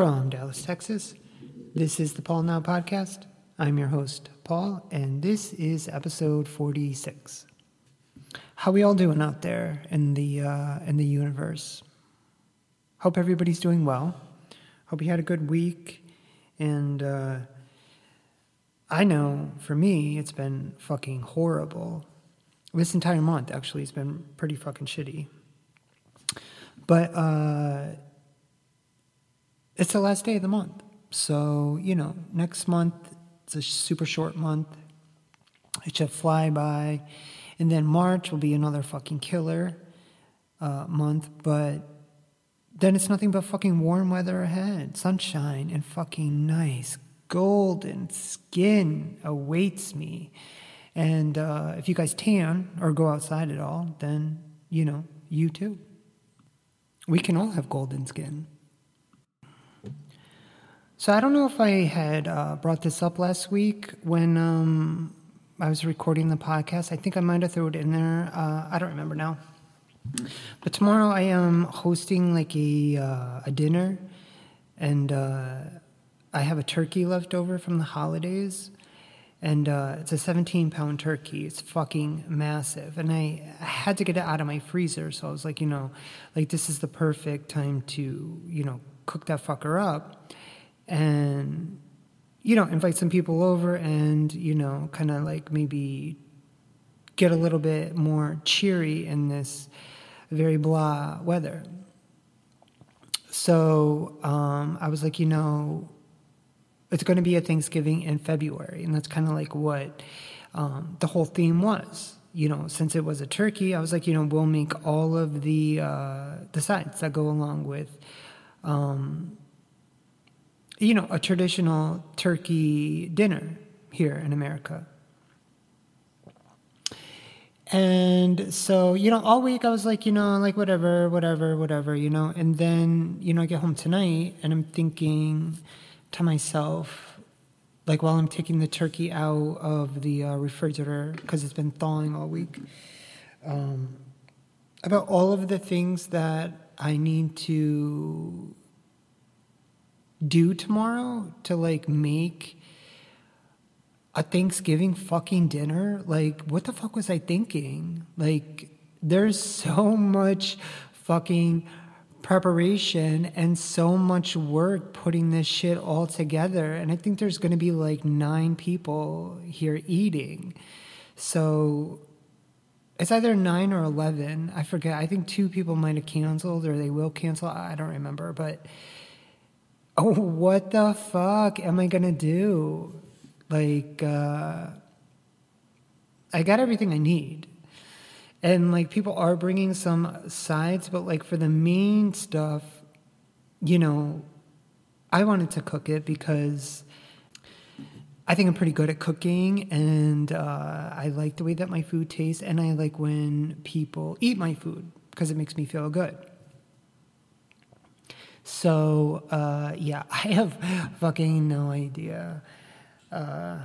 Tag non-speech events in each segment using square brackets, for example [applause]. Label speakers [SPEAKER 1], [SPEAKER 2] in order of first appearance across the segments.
[SPEAKER 1] From Dallas, Texas, this is the Paul Now Podcast. I'm your host, Paul, and this is episode 46. How we all doing out there in the uh, in the universe? Hope everybody's doing well. Hope you had a good week, and uh, I know for me it's been fucking horrible. This entire month actually has been pretty fucking shitty. But uh, it's the last day of the month. So, you know, next month, it's a super short month. It should fly by. And then March will be another fucking killer uh, month. But then it's nothing but fucking warm weather ahead. Sunshine and fucking nice golden skin awaits me. And uh, if you guys tan or go outside at all, then, you know, you too. We can all have golden skin. So I don't know if I had uh, brought this up last week when um, I was recording the podcast. I think I might have thrown it in there. Uh, I don't remember now. But tomorrow I am hosting like a uh, a dinner, and uh, I have a turkey left over from the holidays, and uh, it's a 17 pound turkey. It's fucking massive, and I, I had to get it out of my freezer. So I was like, you know, like this is the perfect time to you know cook that fucker up and you know invite some people over and you know kind of like maybe get a little bit more cheery in this very blah weather. So um, i was like you know it's going to be a thanksgiving in february and that's kind of like what um, the whole theme was. You know since it was a turkey i was like you know we'll make all of the uh, the sides that go along with um, you know, a traditional turkey dinner here in America. And so, you know, all week I was like, you know, like whatever, whatever, whatever, you know. And then, you know, I get home tonight and I'm thinking to myself, like while I'm taking the turkey out of the uh, refrigerator because it's been thawing all week, um, about all of the things that I need to do tomorrow to like make a Thanksgiving fucking dinner? Like, what the fuck was I thinking? Like, there's so much fucking preparation and so much work putting this shit all together. And I think there's going to be like nine people here eating. So it's either nine or 11. I forget. I think two people might have canceled or they will cancel. I don't remember. But oh, what the fuck am I gonna do? Like, uh, I got everything I need. And like, people are bringing some sides, but like, for the main stuff, you know, I wanted to cook it because I think I'm pretty good at cooking and uh, I like the way that my food tastes and I like when people eat my food because it makes me feel good. So uh, yeah, [laughs] I have fucking no idea uh,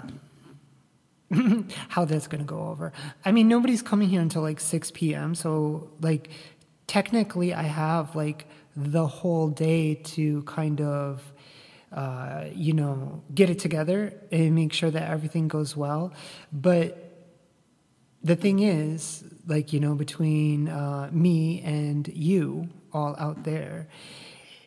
[SPEAKER 1] [laughs] how that's gonna go over. I mean, nobody's coming here until like six p.m. So like, technically, I have like the whole day to kind of. Uh, you know, get it together and make sure that everything goes well. But the thing is, like, you know, between uh, me and you all out there,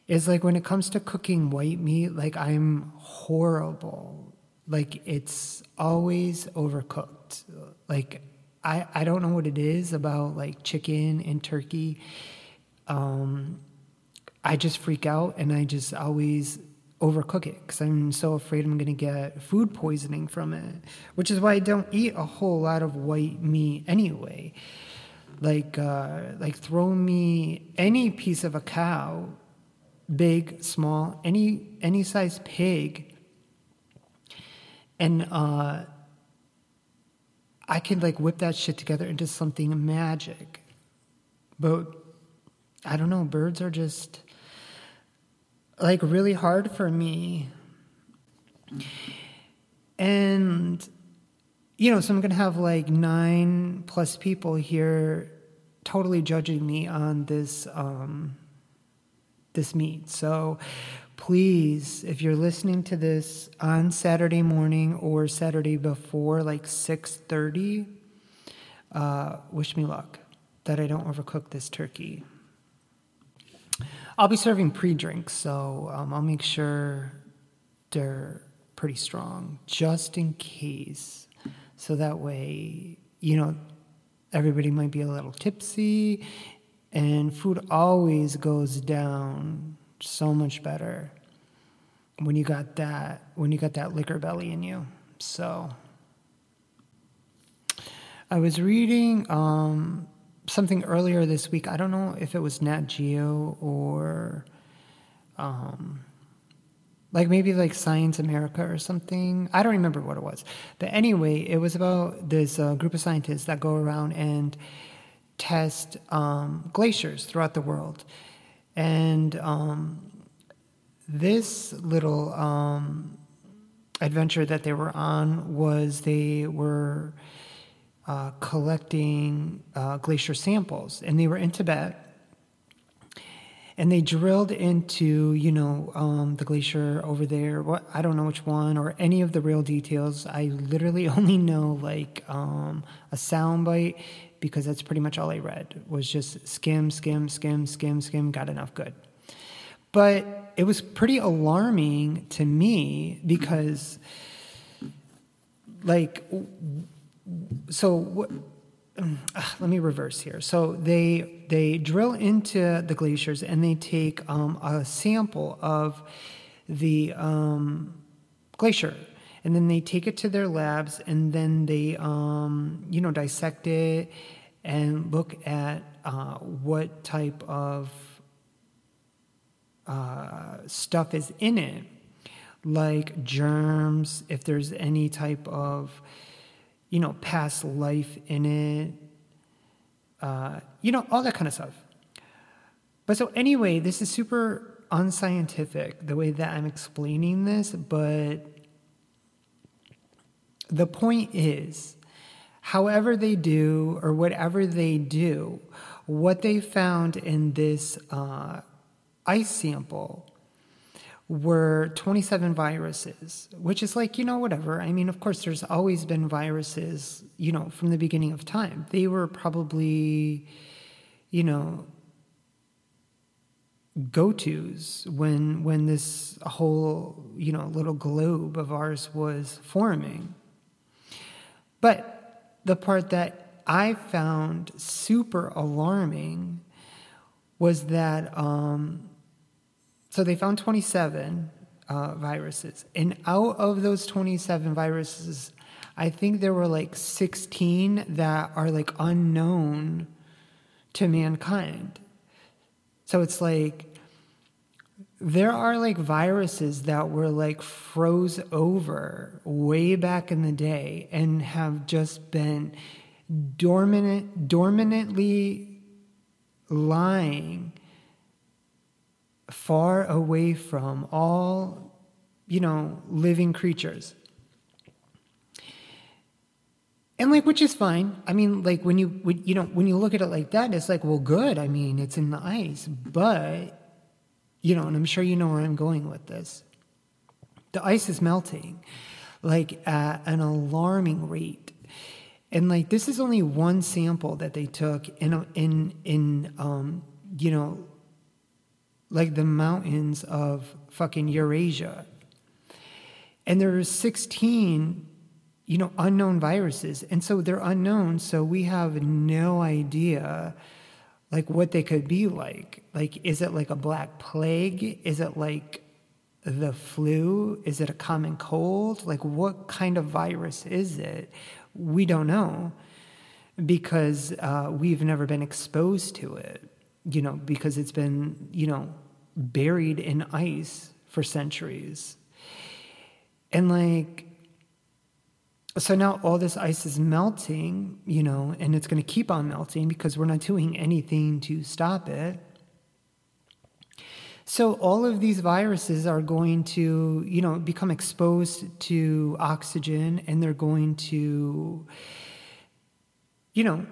[SPEAKER 1] is like when it comes to cooking white meat, like I'm horrible. Like it's always overcooked. Like I, I don't know what it is about like chicken and turkey. Um, I just freak out and I just always overcook it because I'm so afraid I'm going to get food poisoning from it, which is why I don't eat a whole lot of white meat anyway. Like, uh, like throw me any piece of a cow big, small, any any size pig, and uh, I can like whip that shit together into something magic. But I don't know, birds are just like really hard for me. And you know, so I'm gonna have like nine plus people here totally judging me on this um this meat. So please, if you're listening to this on Saturday morning or Saturday before like 6:30, uh, wish me luck that I don't overcook this turkey. I'll be serving pre-drinks, so um, I'll make sure they're pretty strong, just in case. So that way, you know, everybody might be a little tipsy, and food always goes down so much better when you got that when you got that liquor belly in you. So I was reading um, something earlier this week. I don't know if it was Nat Geo or um, like maybe like Science America or something. I don't remember what it was. But anyway, it was about this uh, group of scientists that go around and test um, glaciers throughout the world. And um, this little um, adventure that they were on was they were uh, collecting uh, glacier samples, and they were in Tibet. And they drilled into you know um, the glacier over there. What i don't know which one or any of the real details. I literally [laughs] only know like um, a sound bite because that's pretty much all i read was just skim skim skim skim skim got enough good but it was pretty alarming to me because like so let me reverse here. So they they drill into the glaciers and they take um, a sample of the um, glacier, and then they take it to their labs, and then they um, you know dissect it and look at uh, what type of uh, stuff is in it, like germs, if there's any type of you know, past life in it, uh, you know, all that kind of stuff. But so, anyway, this is super unscientific the way that I'm explaining this, but the point is, however they do or whatever they do, what they found in this uh, ice sample were 27 viruses, which is like, you know, whatever. I mean, of course, there's always been viruses, you know, from the beginning of time. They were probably, you know, go-tos when when this whole you know little globe of ours was forming but the part that i found super alarming was that um, so they found 27 uh, viruses. And out of those 27 viruses, I think there were like 16 that are like unknown to mankind. So it's like there are like viruses that were like froze over way back in the day and have just been dormant dormantly lying far away from all, you know, living creatures. And like, which is fine. I mean, like when you, when, you know, when you look at it like that, it's like, well, good. I mean, it's in the ice, but, you know, and I'm sure you know where I'm going with this. The ice is melting, like at an alarming rate. And like, this is only one sample that they took in, in, in, um, you know, like the mountains of fucking Eurasia. And there are 16, you know, unknown viruses. And so they're unknown, so we have no idea like what they could be like. Like, is it like a black plague? Is it like the flu? Is it a common cold? Like, what kind of virus is it? We don't know because uh, we've never been exposed to it you know, because it's been, you know, buried in ice for centuries. And like, so now all this ice is melting, you know, and it's going to keep on melting because we're not doing anything to stop it. So all of these viruses are going to, you know, become exposed to oxygen and they're going to, you know,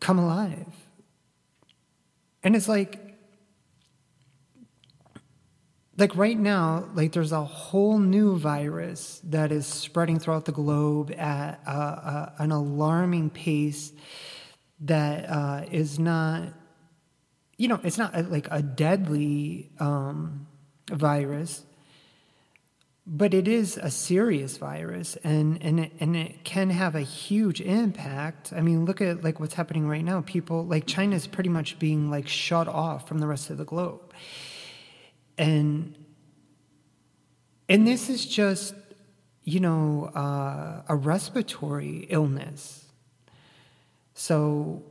[SPEAKER 1] come alive. And it's like, like right now, like there's a whole new virus that is spreading throughout the globe at uh, uh, an alarming pace that uh, is not, you know, it's not a, like a deadly um, virus, but it is a serious virus, and and it, and it can have a huge impact. I mean, look at like what's happening right now. People like China is pretty much being like shut off from the rest of the globe and and this is just you know uh, a respiratory illness. So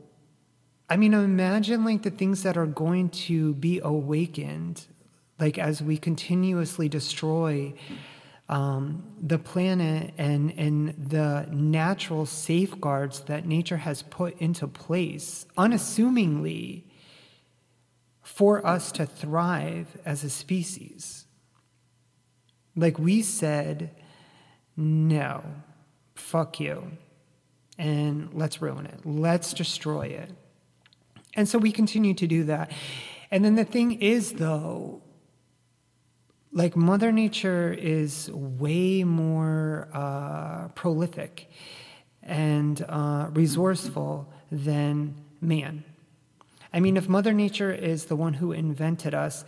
[SPEAKER 1] i mean imagine like the things that are going to be awakened like as we continuously destroy um, the planet and and the natural safeguards that nature has put into place unassumingly for us to thrive as a species. Like we said, no, fuck you, and let's ruin it, let's destroy it. And so we continue to do that. And then the thing is, though, like Mother Nature is way more uh, prolific and uh, resourceful than man. I mean, if Mother Nature is the one who invented us,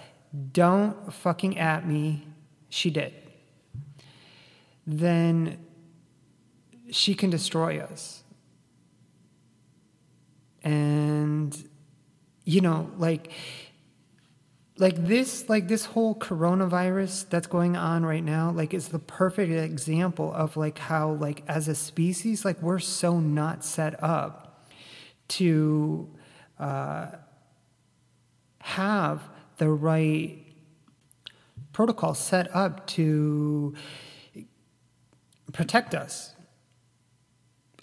[SPEAKER 1] don't fucking at me, she did. Then she can destroy us. And, you know, like, like this like this whole coronavirus that's going on right now like is the perfect example of like how like as a species like we're so not set up to uh, have the right protocol set up to protect us.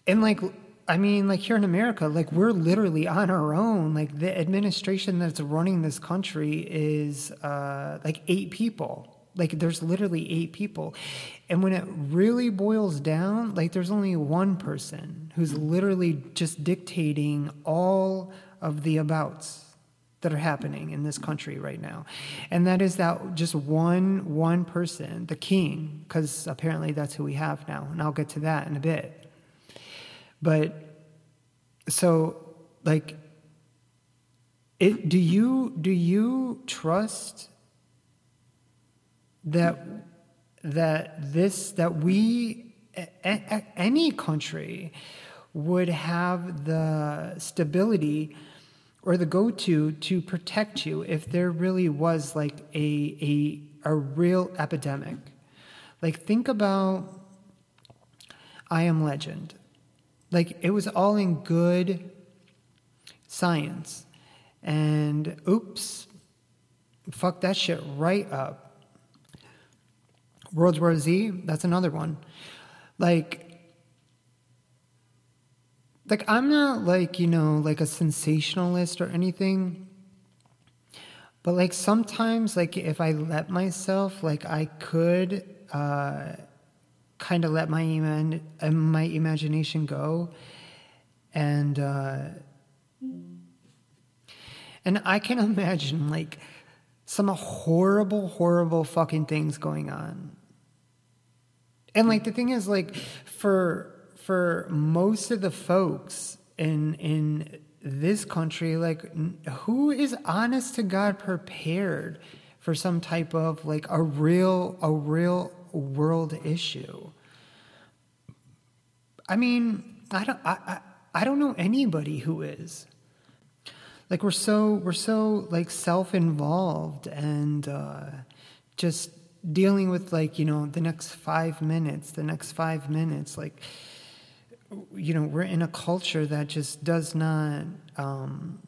[SPEAKER 1] And like, I mean, like here in America, like we're literally on our own. Like the administration that's running this country is uh, like eight people. Like there's literally eight people. And when it really boils down, like there's only one person who's literally just dictating all of the abouts that are happening in this country right now. And that is that just one one person the king because apparently that's who we have now and i'll get to that in a bit. But so like it do you do you trust that that this that we a, a, any country would have the stability or the go-to to protect you if there really was like a a a real epidemic. Like think about I Am Legend. Like it was all in good science. And oops, fuck that shit right up. World War Z, that's another one. Like like I'm not like, you know, like a sensationalist or anything. But like sometimes like if I let myself, like I could uh kind of let my iman- uh, my imagination go and uh and I can [laughs] imagine like some horrible horrible fucking things going on. And like the thing is like for for most of the folks in in this country, like who is honest to God prepared for some type of like a real a real world issue? I mean, I don't I, I, I don't know anybody who is. Like we're so we're so like self-involved and uh, just dealing with like you know the next five minutes, the next five minutes, like you know, we're in a culture that just does not, um,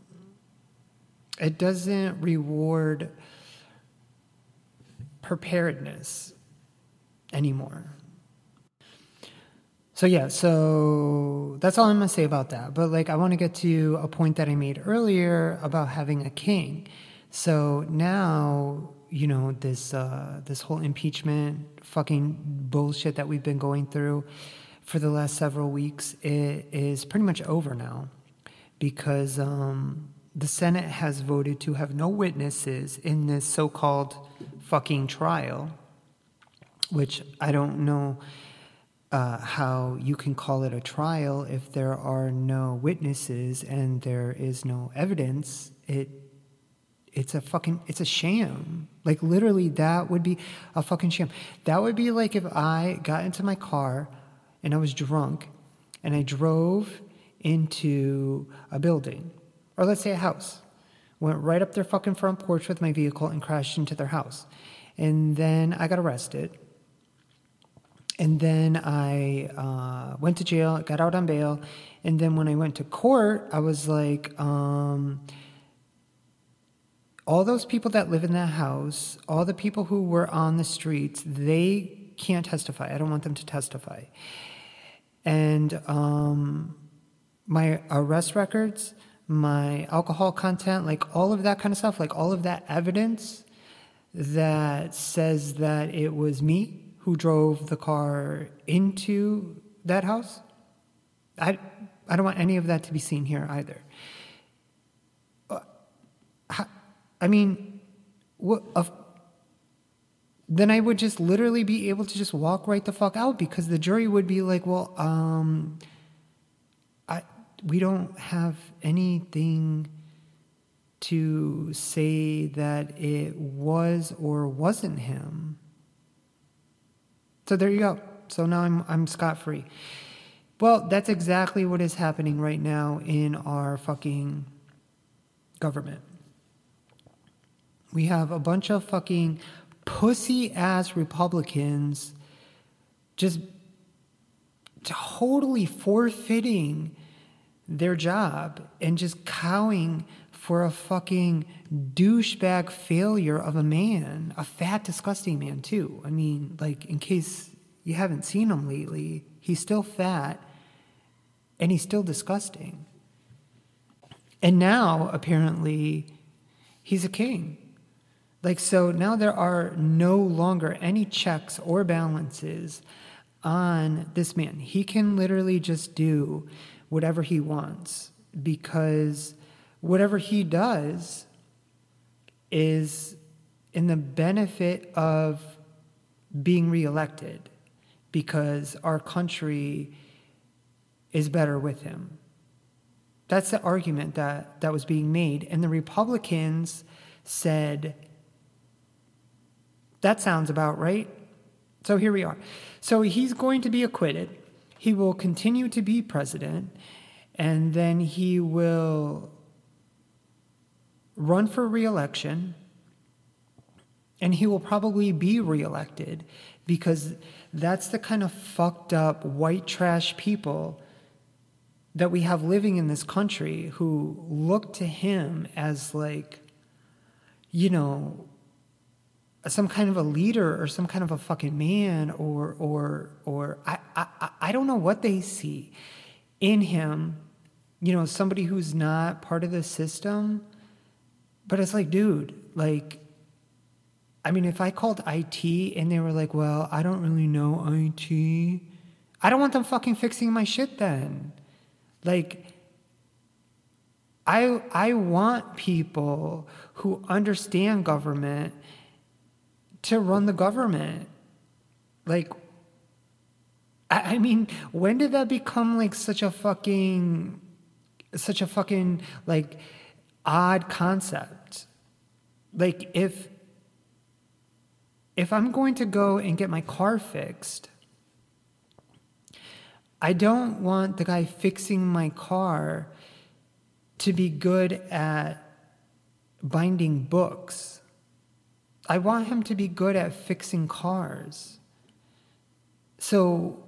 [SPEAKER 1] it doesn't reward preparedness anymore. So yeah, so that's all I'm gonna say about that. But like, I want to get to a point that I made earlier about having a king. So now, you know, this uh, this whole impeachment fucking bullshit that we've been going through for the last several weeks it is pretty much over now because um, the Senate has voted to have no witnesses in this so called fucking trial, which I don't know uh, how you can call it a trial if there are no witnesses and there is no evidence. It it's a fucking it's a sham. Like literally that would be a fucking sham. That would be like if I got into my car and I was drunk and I drove into a building or let's say a house. Went right up their fucking front porch with my vehicle and crashed into their house. And then I got arrested and then I uh, went to jail, got out on bail. And then when I went to court, I was like, um, all those people that live in that house, all the people who were on the streets, they can't testify. I don't want them to testify. And um, my arrest records, my alcohol content, like all of that kind of stuff, like all of that evidence that says that it was me who drove the car into that house. I, I don't want any of that to be seen here either. Uh, I mean, what, uh, then I would just literally be able to just walk right the fuck out because the jury would be like, well, um, I, we don't have anything to say that it was or wasn't him. So there you go. So now I'm, I'm scot free. Well, that's exactly what is happening right now in our fucking government. We have a bunch of fucking pussy ass Republicans just totally forfeiting their job and just cowing for a fucking douchebag failure of a man, a fat, disgusting man, too. I mean, like, in case you haven't seen him lately, he's still fat and he's still disgusting. And now, apparently, he's a king. Like, so now there are no longer any checks or balances on this man. He can literally just do whatever he wants because whatever he does is in the benefit of being reelected because our country is better with him. That's the argument that, that was being made. And the Republicans said, that sounds about right. So here we are. So he's going to be acquitted. He will continue to be president. And then he will run for reelection, and he will probably be reelected because that's the kind of fucked up white trash people that we have living in this country who look to him as like, you know, some kind of a leader or some kind of a fucking man or or or I I I don't know what they see in him, you know, somebody who's not part of the system but it's like, dude, like, I mean, if I called IT and they were like, well, I don't really know IT, I don't want them fucking fixing my shit then. Like, I, I want people who understand government to run the government. Like, I, I mean, when did that become like such a fucking, such a fucking, like, odd concept. Like if if I'm going to go and get my car fixed, I don't want the guy fixing my car to be good at binding books. I want him to be good at fixing cars. So,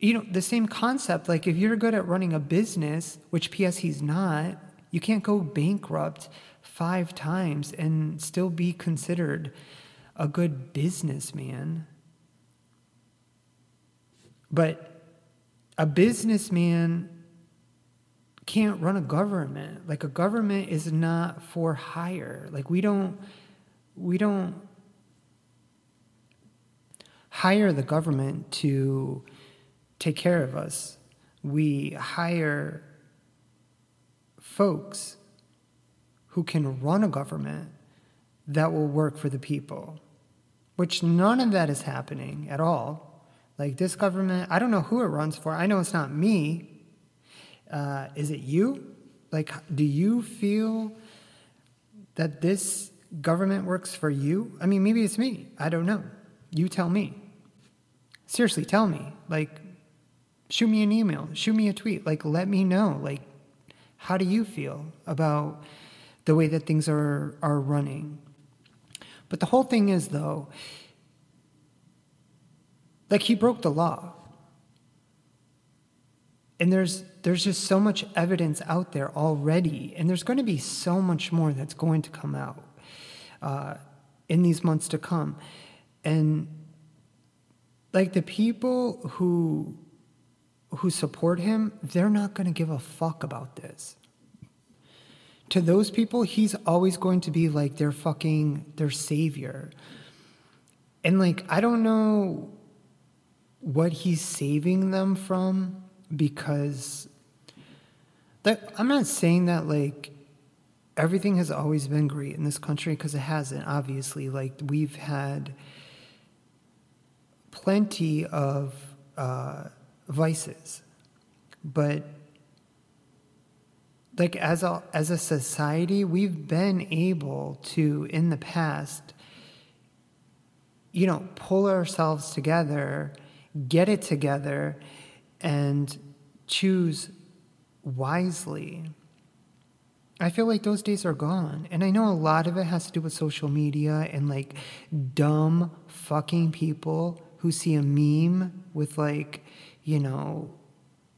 [SPEAKER 1] you know, the same concept, like if you're good at running a business, which P.S. he's not, you can't go bankrupt five times and still be considered a good businessman. But a businessman can't run a government. Like a government is not for hire. Like we don't we don't hire the government to take care of us. We hire folks who can run a government that will work for the people, which none of that is happening at all. Like this government, I don't know who it runs for. I know it's not me. Uh, is it you? Like, do you feel that this government works for you? I mean, maybe it's me. I don't know. You tell me. Seriously, tell me. Like, shoot me an email, shoot me a tweet. Like, let me know. Like, how do you feel about the way that things are, are running? But the whole thing is, though, like he broke the law. And there's there's just so much evidence out there already, and there's going to be so much more that's going to come out uh, in these months to come. And like the people who who support him, they're not going to give a fuck about this. To those people, he's always going to be like their fucking their savior. And like I don't know what he's saving them from because that I'm not saying that like everything has always been great in this country because it hasn't obviously like we've had plenty of uh, vices but like as a as a society we've been able to in the past you know pull ourselves together get it together and choose wisely. I feel like those days are gone. And I know a lot of it has to do with social media and like dumb fucking people who see a meme with like, you know,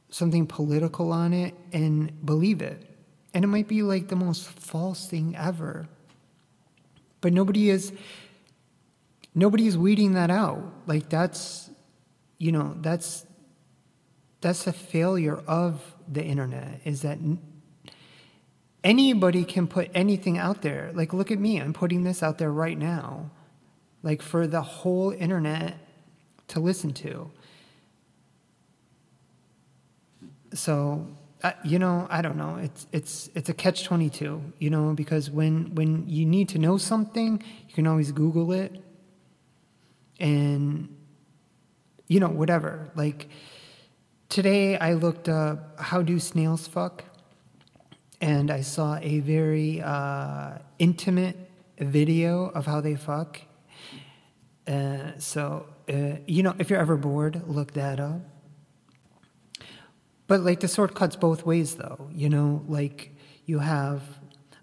[SPEAKER 1] something political on it and believe it. And it might be like the most false thing ever. But nobody is nobody is weeding that out. Like that's you know, that's that's a failure of the internet is that anybody can put anything out there. Like, look at me, I'm putting this out there right now, like for the whole internet to listen to. So, uh, you know, I don't know. It's it's it's a catch twenty two. You know, because when when you need to know something, you can always Google it, and you know whatever like Today I looked up how do snails fuck, and I saw a very uh, intimate video of how they fuck. Uh, so, uh, you know, if you're ever bored, look that up. But like the sword cuts both ways, though. You know, like you have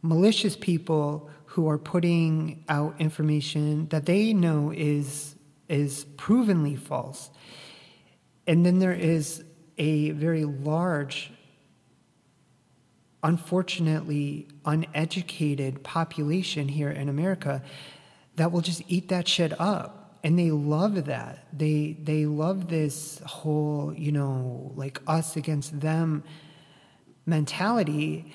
[SPEAKER 1] malicious people who are putting out information that they know is is provenly false, and then there is a very large, unfortunately uneducated population here in America that will just eat that shit up. And they love that. They they love this whole, you know, like us against them mentality.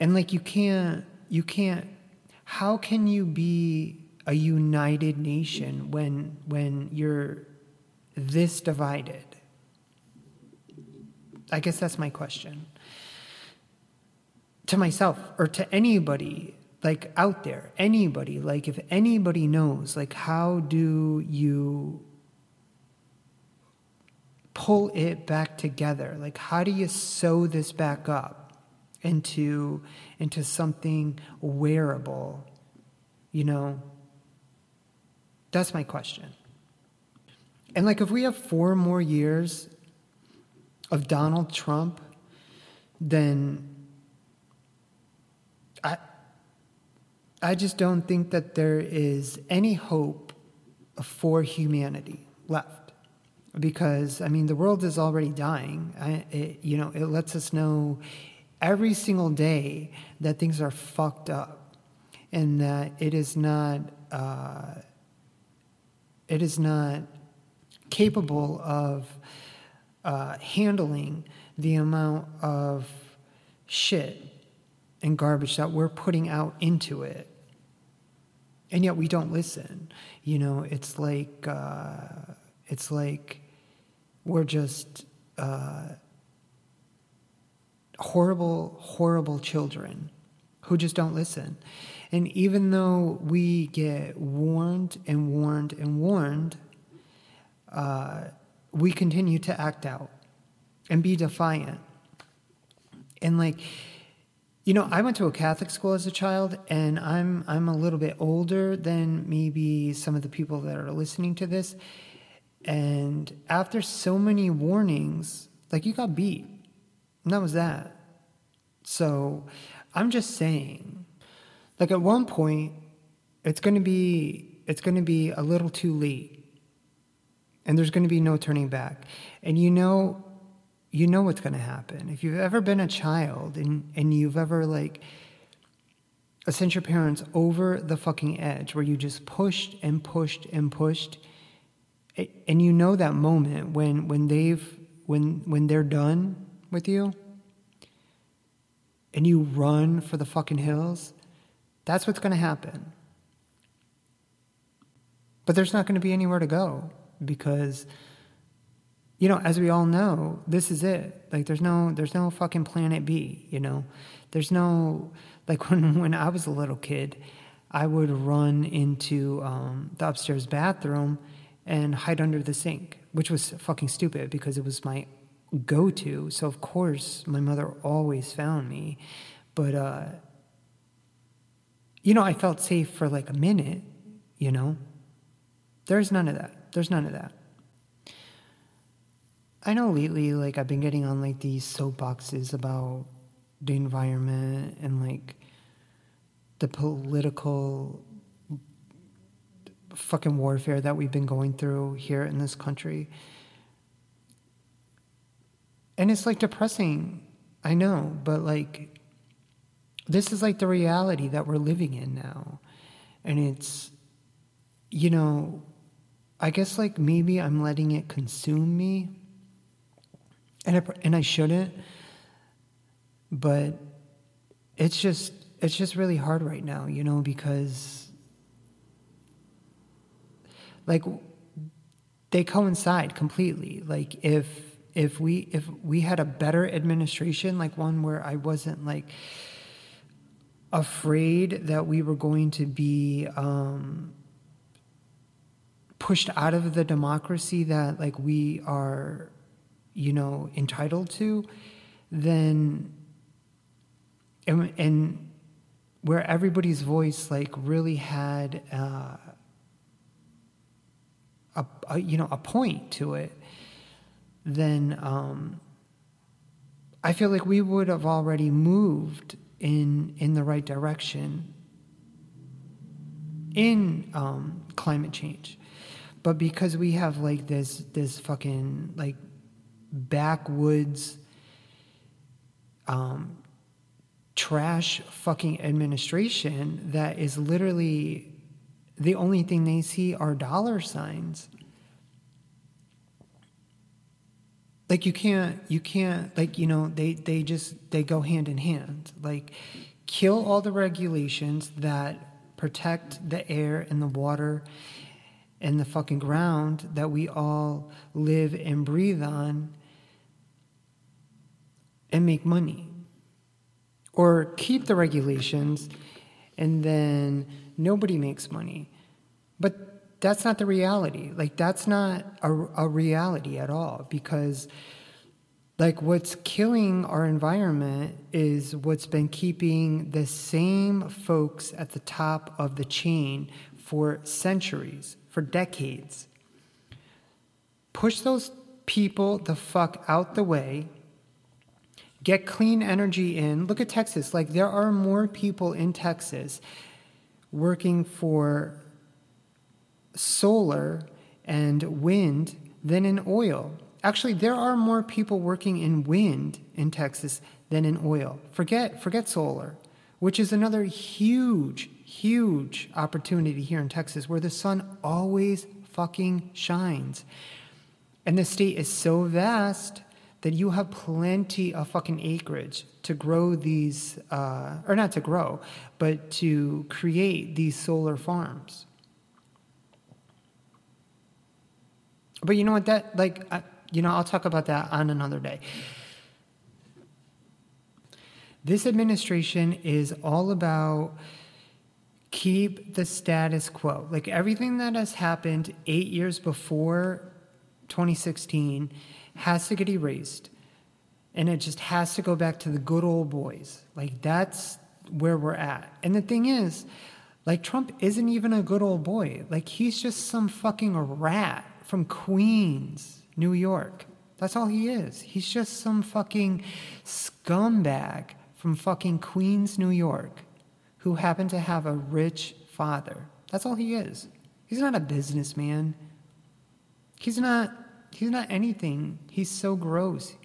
[SPEAKER 1] And like you can't you can't how can you be a united nation when when you're this divided I guess that's my question. To myself or to anybody like out there, anybody, like if anybody knows, like how do you pull it back together? Like how do you sew this back up into into something wearable? You know? That's my question. And like if we have four more years of Donald Trump, then I, I just don't think that there is any hope for humanity left. Because, I mean, the world is already dying. I, it, you know, it lets us know every single day that things are fucked up and that it is not, uh, it is not capable of uh, handling the amount of shit and garbage that we're putting out into it. And yet we don't listen. You know, it's like, uh, it's like we're just uh, horrible, horrible children who just don't listen. And even though we get warned and warned and warned, uh, we continue to act out and be defiant. And like, you know, I went to a Catholic school as a child, and I'm I'm a little bit older than maybe some of the people that are listening to this. And after so many warnings, like you got beat. And that was that. So I'm just saying, like at one point, it's gonna be it's gonna be a little too late. And there's gonna be no turning back. And you know you know what's gonna happen. If you've ever been a child and, and you've ever like sent your parents over the fucking edge where you just pushed and pushed and pushed and you know that moment when when they've when when they're done with you and you run for the fucking hills that's what's going to happen but there's not going to be anywhere to go because you know as we all know this is it like there's no there's no fucking planet b you know there's no like [laughs] when when i was a little kid i would run into um, the upstairs bathroom and hide under the sink, which was fucking stupid because it was my go to. So, of course, my mother always found me. But, uh, you know, I felt safe for like a minute, you know? There's none of that. There's none of that. I know lately, like, I've been getting on like these soapboxes about the environment and like the political fucking warfare that we've been going through here in this country. And it's like depressing, I know, but like this is like the reality that we're living in now. And it's, you know, I guess like maybe I'm letting it consume me. And I, and I shouldn't. But it's just it's just really hard right now, you know, because like they coincide completely like if if we if we had a better administration like one where i wasn't like afraid that we were going to be um, pushed out of the democracy that like we are you know entitled to then and, and where everybody's voice like really had uh, a, a you know a point to it, then um, I feel like we would have already moved in in the right direction in um, climate change. But because we have like this this fucking like backwoods um, trash fucking administration that is literally the only thing they see are dollar signs. Like you can't, you can't, like, you know, they, they just, they go hand in hand. Like, kill all the regulations that protect the air and the water and the fucking ground that we all live and breathe on and make money. Or keep the regulations and then nobody makes money. But that's not the reality. Like, that's not a, a reality at all because, like, what's killing our environment is what's been keeping the same folks at the top of the chain for centuries, for decades. Push those people the fuck out the way get clean energy in. Look at Texas. Like, there are more people in Texas working for solar and wind than in oil. Actually, there are more people working in wind in Texas than in oil. Forget, forget solar, which is another huge, huge opportunity here in Texas where the sun always fucking shines. And the state is so vast that you have plenty of fucking acreage to grow these, uh, or not to grow, but to create these solar farms. But you know what? That, like, you know, I'll talk about that on another day. This administration is all about keep the status quo. Like everything that has happened eight years before 2016 has to get erased. And it just has to go back to the good old boys. Like that's where we're at. And the thing is, like Trump isn't even a good old boy. Like he's just some fucking rat from Queens, New York. That's all he is. He's just some fucking scumbag from fucking Queens, New York who happened to have a rich father. That's all he is. He's not a businessman. He's not he's not anything. He's so gross.